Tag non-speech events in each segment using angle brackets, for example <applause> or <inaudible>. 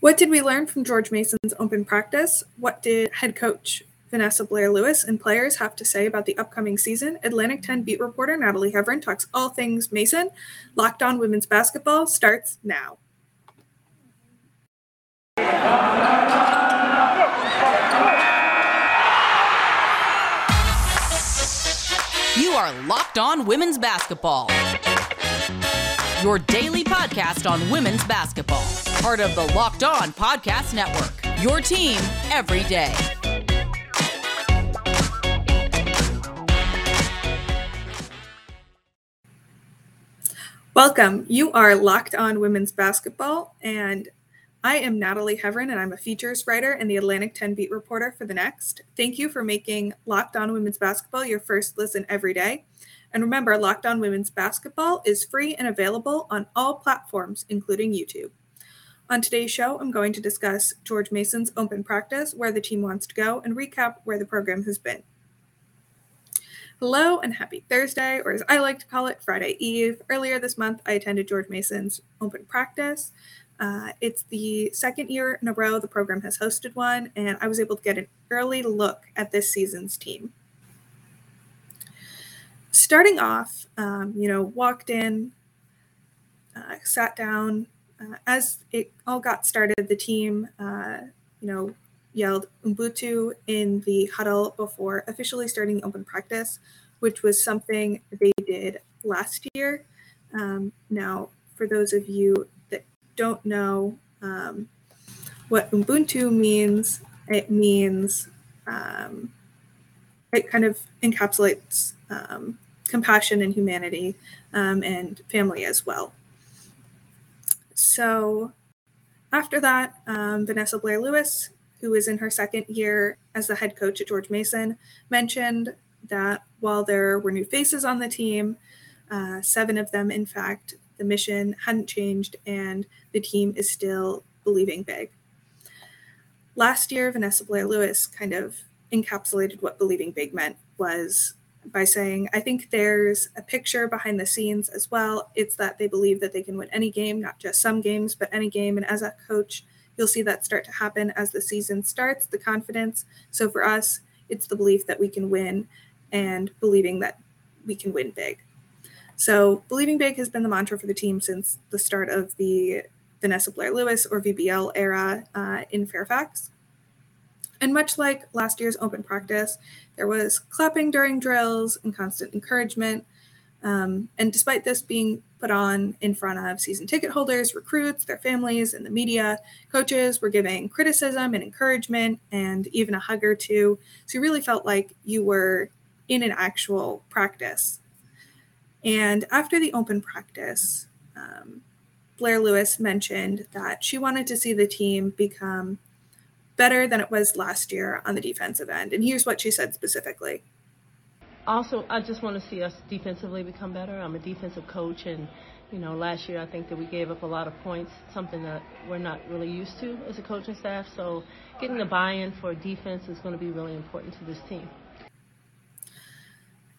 What did we learn from George Mason's open practice? What did head coach Vanessa Blair Lewis and players have to say about the upcoming season? Atlantic 10 beat reporter Natalie Heavren talks all things Mason. Locked on women's basketball starts now. You are Locked On Women's Basketball. Your daily podcast on women's basketball. Part of the Locked On Podcast Network. Your team every day. Welcome. You are Locked On Women's Basketball, and I am Natalie Heavren, and I'm a features writer and the Atlantic 10 beat reporter for The Next. Thank you for making Locked On Women's Basketball your first listen every day. And remember, Locked On Women's Basketball is free and available on all platforms, including YouTube. On today's show, I'm going to discuss George Mason's open practice, where the team wants to go, and recap where the program has been. Hello and happy Thursday, or as I like to call it, Friday Eve. Earlier this month, I attended George Mason's open practice. Uh, it's the second year in a row the program has hosted one, and I was able to get an early look at this season's team. Starting off, um, you know, walked in, uh, sat down. Uh, as it all got started, the team, uh, you know, yelled Ubuntu in the huddle before officially starting open practice, which was something they did last year. Um, now, for those of you that don't know um, what Ubuntu means, it means um, it kind of encapsulates um, compassion and humanity um, and family as well. So after that, um, Vanessa Blair Lewis, who is in her second year as the head coach at George Mason, mentioned that while there were new faces on the team, uh, seven of them, in fact, the mission hadn't changed and the team is still believing big. Last year, Vanessa Blair Lewis kind of encapsulated what believing big meant was by saying, I think there's a picture behind the scenes as well. It's that they believe that they can win any game, not just some games, but any game. And as a coach, you'll see that start to happen as the season starts, the confidence. So for us, it's the belief that we can win and believing that we can win big. So, believing big has been the mantra for the team since the start of the Vanessa Blair Lewis or VBL era uh, in Fairfax. And much like last year's open practice, there was clapping during drills and constant encouragement. Um, and despite this being put on in front of season ticket holders, recruits, their families, and the media, coaches were giving criticism and encouragement and even a hug or two. So you really felt like you were in an actual practice and after the open practice, um, Blair Lewis mentioned that she wanted to see the team become better than it was last year on the defensive end. And here's what she said specifically. Also, I just want to see us defensively become better. I'm a defensive coach, and you know, last year I think that we gave up a lot of points, something that we're not really used to as a coaching staff. So, getting the buy-in for defense is going to be really important to this team.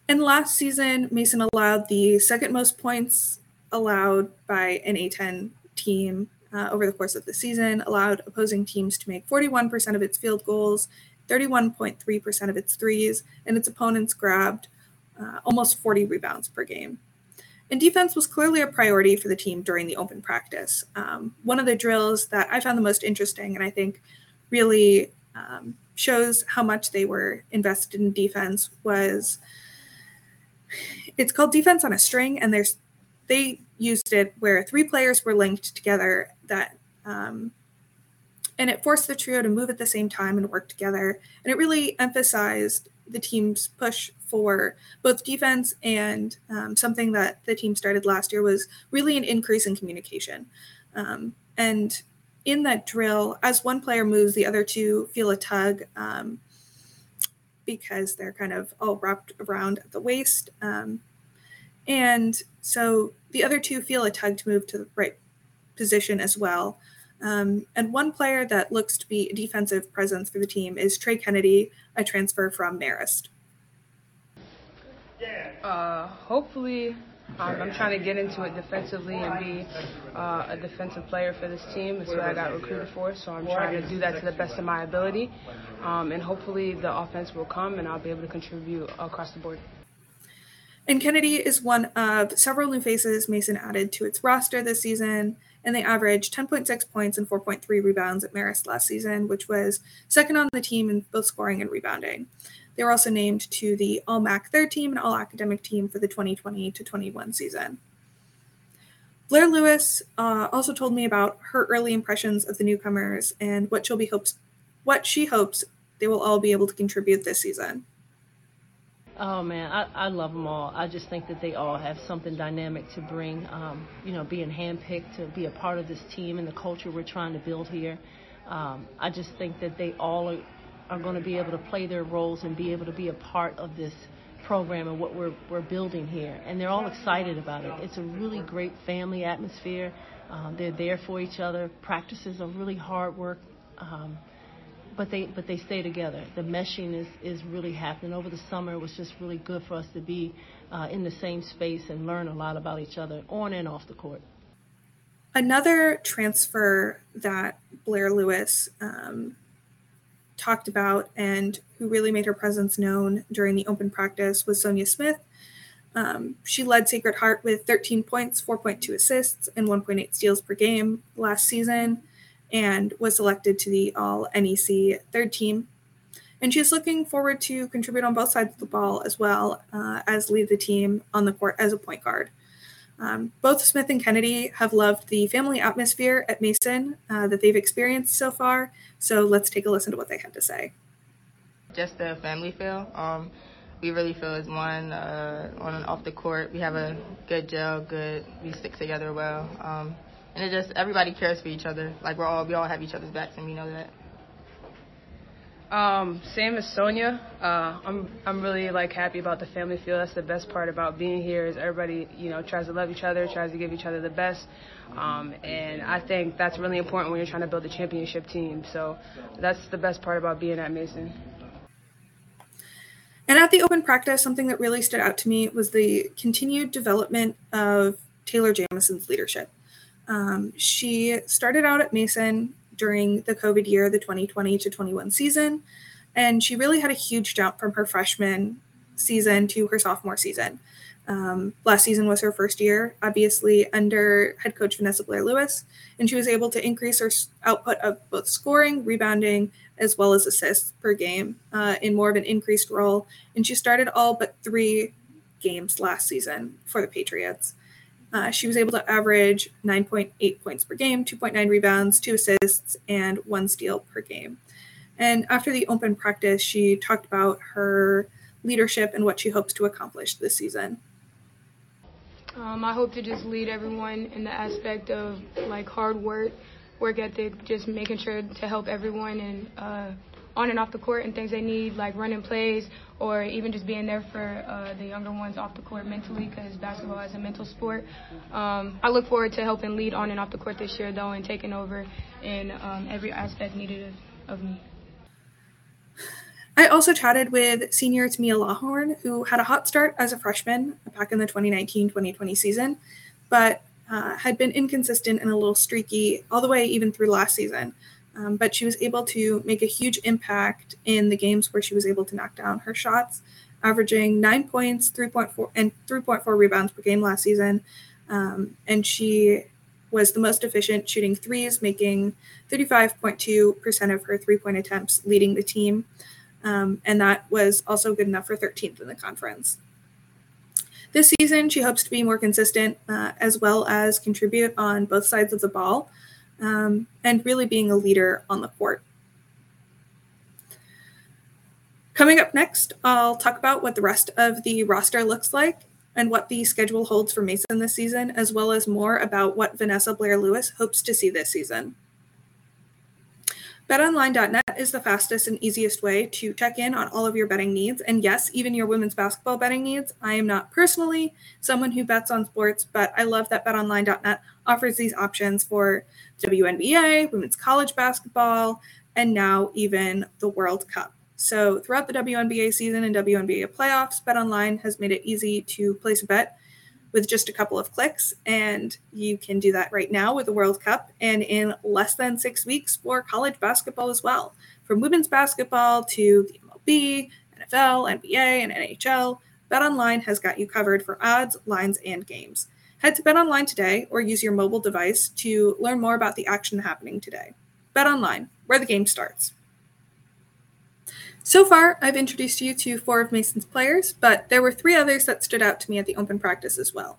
And last season, Mason allowed the second most points allowed by an A10 team uh, over the course of the season, allowed opposing teams to make 41% of its field goals, 31.3% of its threes, and its opponents grabbed uh, almost 40 rebounds per game. And defense was clearly a priority for the team during the open practice. Um, one of the drills that I found the most interesting and I think really um, shows how much they were invested in defense was it's called defense on a string, and there's they used it where three players were linked together that um, and it forced the trio to move at the same time and work together and it really emphasized the team's push for both defense and um, something that the team started last year was really an increase in communication um, and in that drill as one player moves the other two feel a tug um, because they're kind of all wrapped around at the waist. Um, and so the other two feel a tug to move to the right position as well. Um, and one player that looks to be a defensive presence for the team is Trey Kennedy, a transfer from Marist. Uh, hopefully, Um, I'm trying to get into it defensively and be uh, a defensive player for this team. That's what I got recruited for. So I'm trying to do that to the best of my ability. Um, and hopefully the offense will come and I'll be able to contribute across the board. And Kennedy is one of several new faces Mason added to its roster this season, and they averaged 10.6 points and 4.3 rebounds at Marist last season, which was second on the team in both scoring and rebounding. They were also named to the All MAC third team and All Academic team for the 2020 to 21 season. Blair Lewis uh, also told me about her early impressions of the newcomers and what she'll be hopes what she hopes they will all be able to contribute this season. Oh man, I, I love them all. I just think that they all have something dynamic to bring. Um, you know, being handpicked to be a part of this team and the culture we're trying to build here. Um, I just think that they all are, are going to be able to play their roles and be able to be a part of this program and what we're, we're building here. And they're all excited about it. It's a really great family atmosphere. Um, they're there for each other. Practices are really hard work. Um, but they but they stay together. The meshing is, is really happening. Over the summer, it was just really good for us to be uh, in the same space and learn a lot about each other on and off the court. Another transfer that Blair Lewis um, talked about and who really made her presence known during the open practice was Sonia Smith. Um, she led Sacred Heart with 13 points, 4.2 assists, and 1.8 steals per game last season, and was selected to the All NEC third team. And she's looking forward to contribute on both sides of the ball as well uh, as lead the team on the court as a point guard. Um, both Smith and Kennedy have loved the family atmosphere at Mason uh, that they've experienced so far. So let's take a listen to what they had to say. Just the family feel. Um, we really feel as one uh, on and off the court. We have a good gel, good. We stick together well, um, and it just everybody cares for each other. Like we're all we all have each other's backs, and we know that. Um, same as Sonia. Uh, I'm I'm really like happy about the family feel. That's the best part about being here is everybody you know tries to love each other, tries to give each other the best, um, and I think that's really important when you're trying to build a championship team. So that's the best part about being at Mason. And at the open practice, something that really stood out to me was the continued development of Taylor Jameson's leadership. Um, she started out at Mason during the COVID year, the 2020 to 21 season. And she really had a huge jump from her freshman season to her sophomore season. Um, last season was her first year, obviously, under head coach Vanessa Blair Lewis, and she was able to increase her output of both scoring, rebounding, as well as assists per game uh, in more of an increased role. And she started all but three games last season for the Patriots. Uh, she was able to average 9.8 points per game, 2.9 rebounds, two assists, and one steal per game. And after the open practice, she talked about her leadership and what she hopes to accomplish this season. Um, I hope to just lead everyone in the aspect of like hard work, work ethic, just making sure to help everyone and uh, on and off the court and things they need, like running plays or even just being there for uh, the younger ones off the court mentally because basketball is a mental sport. Um, I look forward to helping lead on and off the court this year, though, and taking over in um, every aspect needed of, of me. I also chatted with senior Tamia Lawhorn, who had a hot start as a freshman back in the 2019 2020 season, but uh, had been inconsistent and a little streaky all the way even through last season. Um, but she was able to make a huge impact in the games where she was able to knock down her shots, averaging nine points, 3.4 and 3.4 rebounds per game last season. Um, and she was the most efficient shooting threes, making 35.2% of her three point attempts, leading the team. Um, and that was also good enough for 13th in the conference. This season, she hopes to be more consistent uh, as well as contribute on both sides of the ball um, and really being a leader on the court. Coming up next, I'll talk about what the rest of the roster looks like and what the schedule holds for Mason this season, as well as more about what Vanessa Blair Lewis hopes to see this season. BetOnline.net is the fastest and easiest way to check in on all of your betting needs. And yes, even your women's basketball betting needs. I am not personally someone who bets on sports, but I love that BetOnline.net offers these options for WNBA, women's college basketball, and now even the World Cup. So throughout the WNBA season and WNBA playoffs, BetOnline has made it easy to place a bet with just a couple of clicks. And you can do that right now with the World Cup and in less than six weeks for college basketball as well. From women's basketball to the MLB, NFL, NBA, and NHL, BetOnline has got you covered for odds, lines, and games. Head to BetOnline today or use your mobile device to learn more about the action happening today. BetOnline, where the game starts. So far, I've introduced you to four of Mason's players, but there were three others that stood out to me at the open practice as well.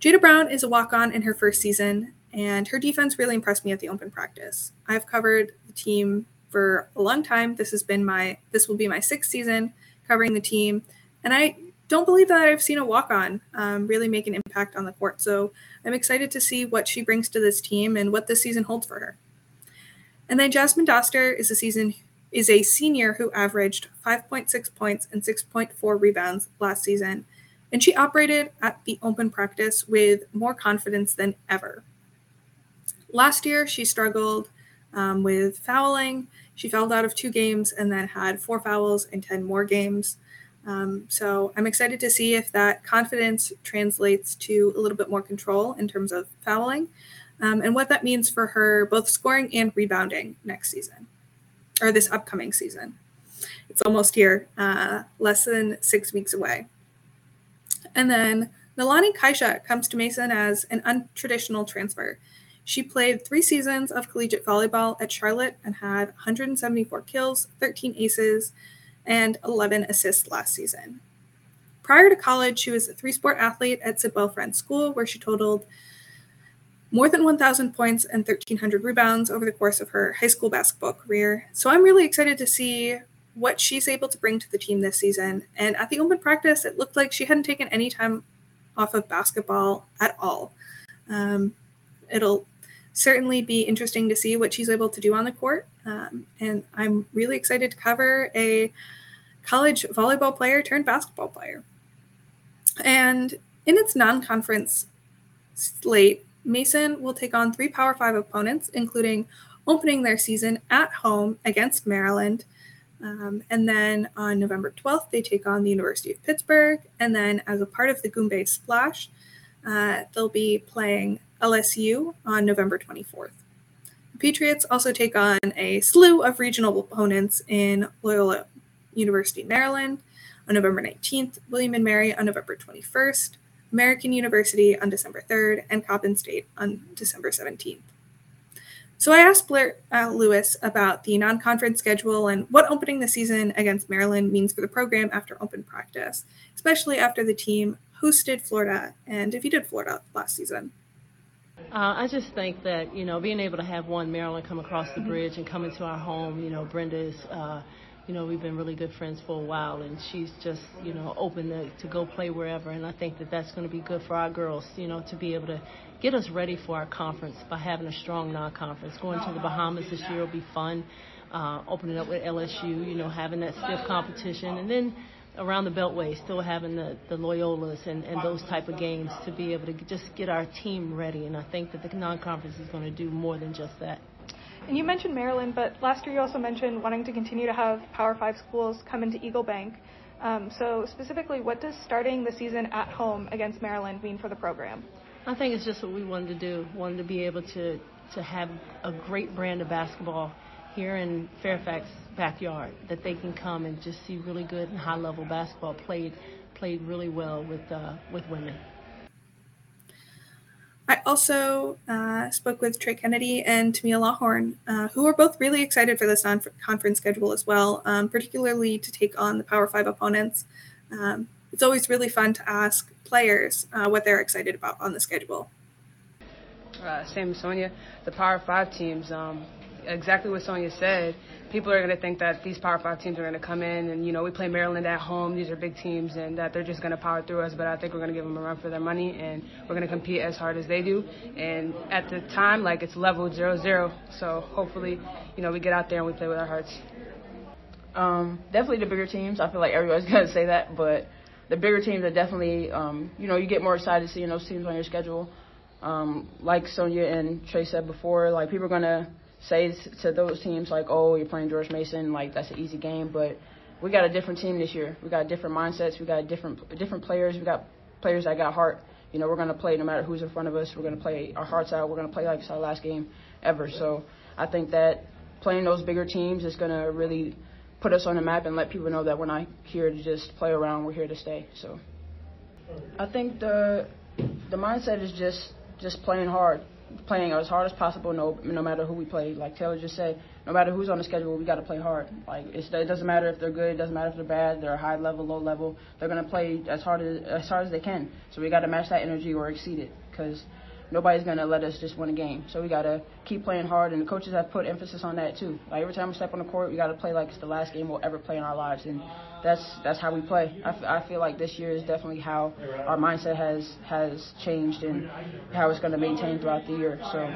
Jada Brown is a walk on in her first season, and her defense really impressed me at the open practice. I've covered the team for a long time. This has been my this will be my sixth season covering the team, and I don't believe that I've seen a walk on um, really make an impact on the court. So I'm excited to see what she brings to this team and what this season holds for her. And then Jasmine Doster is a season is a senior who averaged 5.6 points and 6.4 rebounds last season, and she operated at the open practice with more confidence than ever. Last year, she struggled um, with fouling. She fouled out of two games and then had four fouls in 10 more games. Um, so I'm excited to see if that confidence translates to a little bit more control in terms of fouling um, and what that means for her both scoring and rebounding next season or this upcoming season. It's almost here, uh, less than six weeks away. And then Nalani Kaisha comes to Mason as an untraditional transfer. She played three seasons of collegiate volleyball at Charlotte and had 174 kills, 13 aces, and 11 assists last season. Prior to college, she was a three sport athlete at Sidwell Friends School, where she totaled more than 1,000 points and 1,300 rebounds over the course of her high school basketball career. So I'm really excited to see what she's able to bring to the team this season. And at the open practice, it looked like she hadn't taken any time off of basketball at all. Um, it'll certainly be interesting to see what she's able to do on the court. Um, and I'm really excited to cover a college volleyball player turned basketball player. And in its non conference slate, Mason will take on three Power Five opponents, including opening their season at home against Maryland. Um, and then on November 12th, they take on the University of Pittsburgh. And then, as a part of the Goombay Splash, uh, they'll be playing LSU on November 24th. The Patriots also take on a slew of regional opponents in Loyola University, Maryland on November 19th, William and Mary on November 21st, American University on December 3rd, and Coppin State on December 17th. So I asked Blair uh, Lewis about the non conference schedule and what opening the season against Maryland means for the program after open practice, especially after the team hosted Florida and defeated Florida last season. Uh, I just think that you know being able to have one Maryland come across the bridge and come into our home, you know, Brenda's uh, you know, we've been really good friends for a while, and she's just, you know, open to, to go play wherever. And I think that that's going to be good for our girls, you know, to be able to get us ready for our conference by having a strong non-conference. Going to the Bahamas this year will be fun. Uh, opening up with LSU, you know, having that stiff competition, and then around the Beltway, still having the, the Loyolas and, and those type of games to be able to just get our team ready. And I think that the non-conference is going to do more than just that. And you mentioned Maryland, but last year you also mentioned wanting to continue to have Power Five schools come into Eagle Bank. Um, so specifically, what does starting the season at home against Maryland mean for the program? I think it's just what we wanted to do. Wanted to be able to to have a great brand of basketball here in Fairfax backyard that they can come and just see really good and high level basketball played played really well with uh, with women. I also uh, spoke with Trey Kennedy and Tamia Lawhorn, uh, who are both really excited for this non-conference schedule as well, um, particularly to take on the Power Five opponents. Um, it's always really fun to ask players uh, what they're excited about on the schedule. Uh, same as Sonia, the Power Five teams. Um, exactly what Sonia said people are going to think that these Power Five teams are going to come in and, you know, we play Maryland at home. These are big teams and that they're just going to power through us. But I think we're going to give them a run for their money and we're going to compete as hard as they do. And at the time, like, it's level zero zero. So hopefully, you know, we get out there and we play with our hearts. Um, definitely the bigger teams. I feel like everybody's <laughs> going to say that. But the bigger teams are definitely, um, you know, you get more excited seeing those teams on your schedule. Um, like Sonia and Trey said before, like, people are going to – say to those teams like, oh, you're playing George Mason, like that's an easy game, but we got a different team this year. We got different mindsets. We got different different players. We got players that got heart. you know, we're to play no matter who's in front of us. We're to play our hearts out. We're to play like it's our last game ever. So I think that playing those bigger teams is to really put us on the map and let people know that we're not here to just play around. We're here to stay. So I think the the mindset is just just playing hard, playing as hard as possible. No, no matter who we play. Like Taylor just said, no matter who's on the schedule, we got to play hard. Like it doesn't matter if they're good, it doesn't matter if they're bad. They're high level, low level. They're gonna play as hard as as hard as they can. So we got to match that energy or exceed it because nobody's gonna let us just win a game. So we gotta keep playing hard, and the coaches have put emphasis on that too. Like every time we step on the court, we gotta play like it's the last game we'll ever play in our lives, and that's that's how we play. I, f- I feel like this year is definitely how our mindset has has changed and how it's gonna maintain throughout the year. So.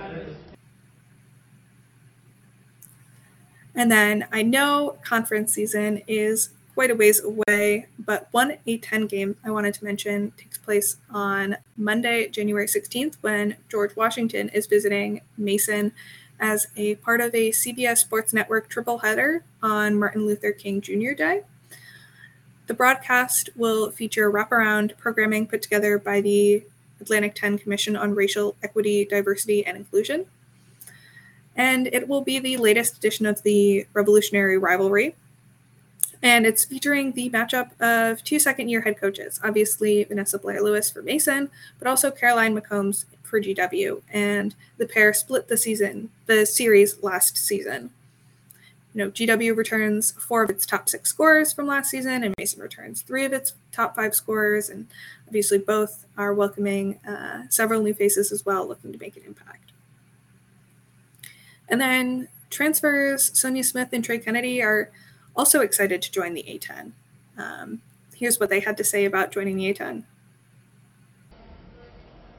And then I know conference season is quite a ways away, but one A10 game I wanted to mention takes place on Monday, January 16th, when George Washington is visiting Mason as a part of a CBS Sports Network triple header on Martin Luther King Jr. Day. The broadcast will feature wraparound programming put together by the Atlantic 10 Commission on Racial Equity, Diversity, and Inclusion. And it will be the latest edition of the Revolutionary Rivalry, and it's featuring the matchup of two second year head coaches, obviously Vanessa Blair Lewis for Mason, but also Caroline McCombs for GW. And the pair split the season, the series last season. You know, GW returns four of its top six scorers from last season, and Mason returns three of its top five scorers. And obviously, both are welcoming uh, several new faces as well, looking to make an impact. And then transfers Sonia Smith and Trey Kennedy are also excited to join the A10. Um, here's what they had to say about joining the A10.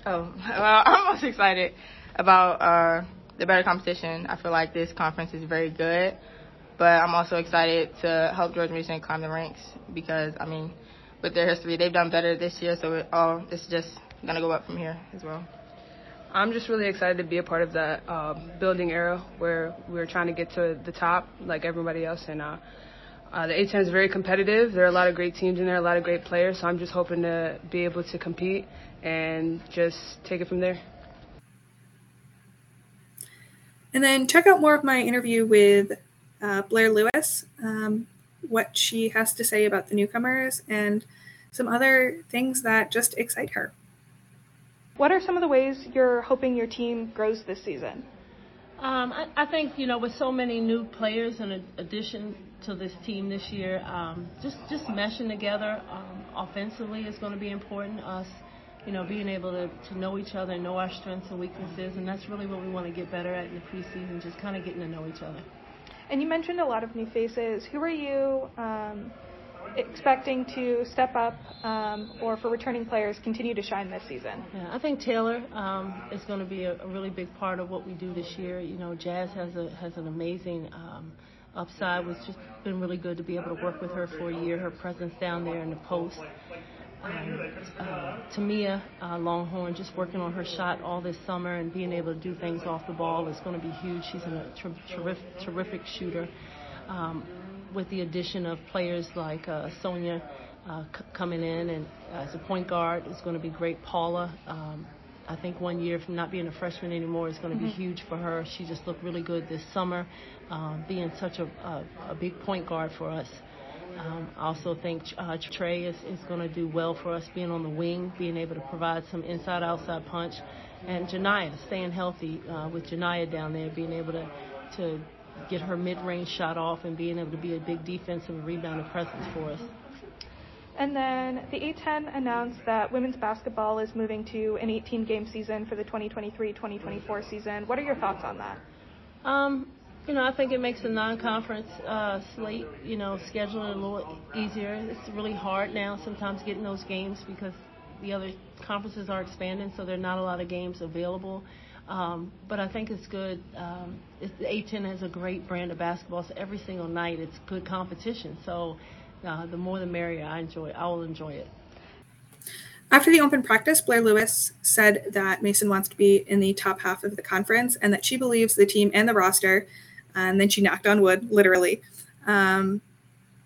Oh, <laughs> well, I'm most excited about uh, the better competition. I feel like this conference is very good, but I'm also excited to help George Mason climb the ranks because, I mean, with their history, they've done better this year, so it, oh, it's just going to go up from here as well. I'm just really excited to be a part of that uh, building era where we're trying to get to the top like everybody else, and uh, uh, the A10 is very competitive. There are a lot of great teams in there, a lot of great players. So I'm just hoping to be able to compete and just take it from there. And then check out more of my interview with uh, Blair Lewis, um, what she has to say about the newcomers, and some other things that just excite her. What are some of the ways you're hoping your team grows this season? Um, I, I, think you know with so many new players in addition to this team this year, um, just just meshing together um, offensively is going to be important. Us, you know, being able to, to know each other, know our strengths and weaknesses, and that's really what we want to get better at in the preseason. Just kind of getting to know each other. And you mentioned a lot of new faces. Who are you? Um, expecting to step up um, or for returning players continue to shine this season? Yeah, I think Taylor um, is going to be a, a, really big part of what we do this year. You know, Jazz has a has an amazing um, upside. It's just been really good to be able to work with her for a year. Her presence down there in the post. Um, uh, Tamia uh, Lawhorn just working on her shot all this summer and being able to do things off the ball is going to be huge. She's a ter- terrific, terrific shooter. Um, with the addition of players like uh, Sonia uh, c- coming in and as a point guard is going to be great. Paula, um, I think one year from not being a freshman anymore is going to mm-hmm. be huge for her. She just looked really good this summer, um, being such a, a, a big point guard for us. Um, I also think uh, Trey is, is going to do well for us being on the wing, being able to provide some inside outside punch. And Janiyah, staying healthy uh, with Janiyah down there, being able to, to get her mid-range shot off and being able to be a big defensive and presence for us. And then the A10 announced that women's basketball is moving to an 18-game season for the 2023-2024 season. What are your thoughts on that? Um, you know, I think it makes the non-conference uh, slate, you know, scheduling a little easier. It's really hard now sometimes getting those games because the other conferences are expanding, so there are not a lot of games available. Um, but I think it's good. Um, it's, the A10 has a great brand of basketball, so every single night it's good competition. So uh, the more the merrier. I enjoy. I will enjoy it. After the open practice, Blair Lewis said that Mason wants to be in the top half of the conference and that she believes the team and the roster, and then she knocked on wood, literally, um,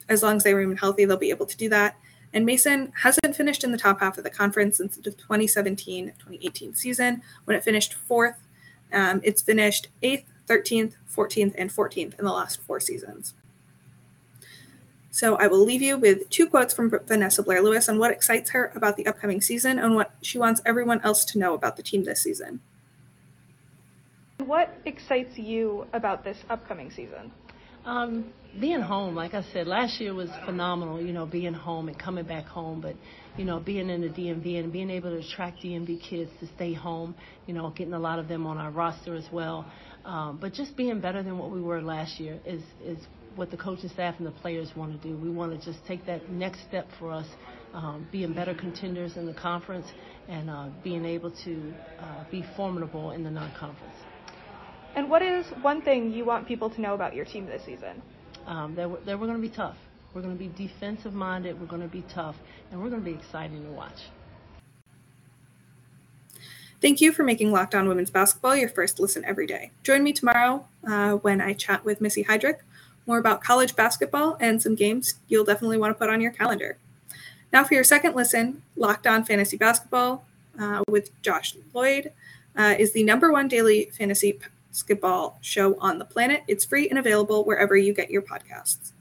as long as they remain healthy, they'll be able to do that. And Mason hasn't finished in the top half of the conference since the 2017 2018 season when it finished fourth. Um, it's finished eighth, 13th, 14th, and 14th in the last four seasons. So I will leave you with two quotes from Vanessa Blair Lewis on what excites her about the upcoming season and what she wants everyone else to know about the team this season. What excites you about this upcoming season? Um, being home, like I said, last year was phenomenal, you know, being home and coming back home. But, you know, being in the DMV and being able to attract DMV kids to stay home, you know, getting a lot of them on our roster as well. Um, but just being better than what we were last year is, is what the coaching staff and the players want to do. We want to just take that next step for us, um, being better contenders in the conference and uh, being able to uh, be formidable in the non-conference. And what is one thing you want people to know about your team this season? Um, that, we're, that we're going to be tough. We're going to be defensive minded. We're going to be tough, and we're going to be exciting to watch. Thank you for making Locked On Women's Basketball your first listen every day. Join me tomorrow uh, when I chat with Missy Heidrich more about college basketball and some games you'll definitely want to put on your calendar. Now, for your second listen, Locked On Fantasy Basketball uh, with Josh Lloyd uh, is the number one daily fantasy basketball show on the planet. It's free and available wherever you get your podcasts.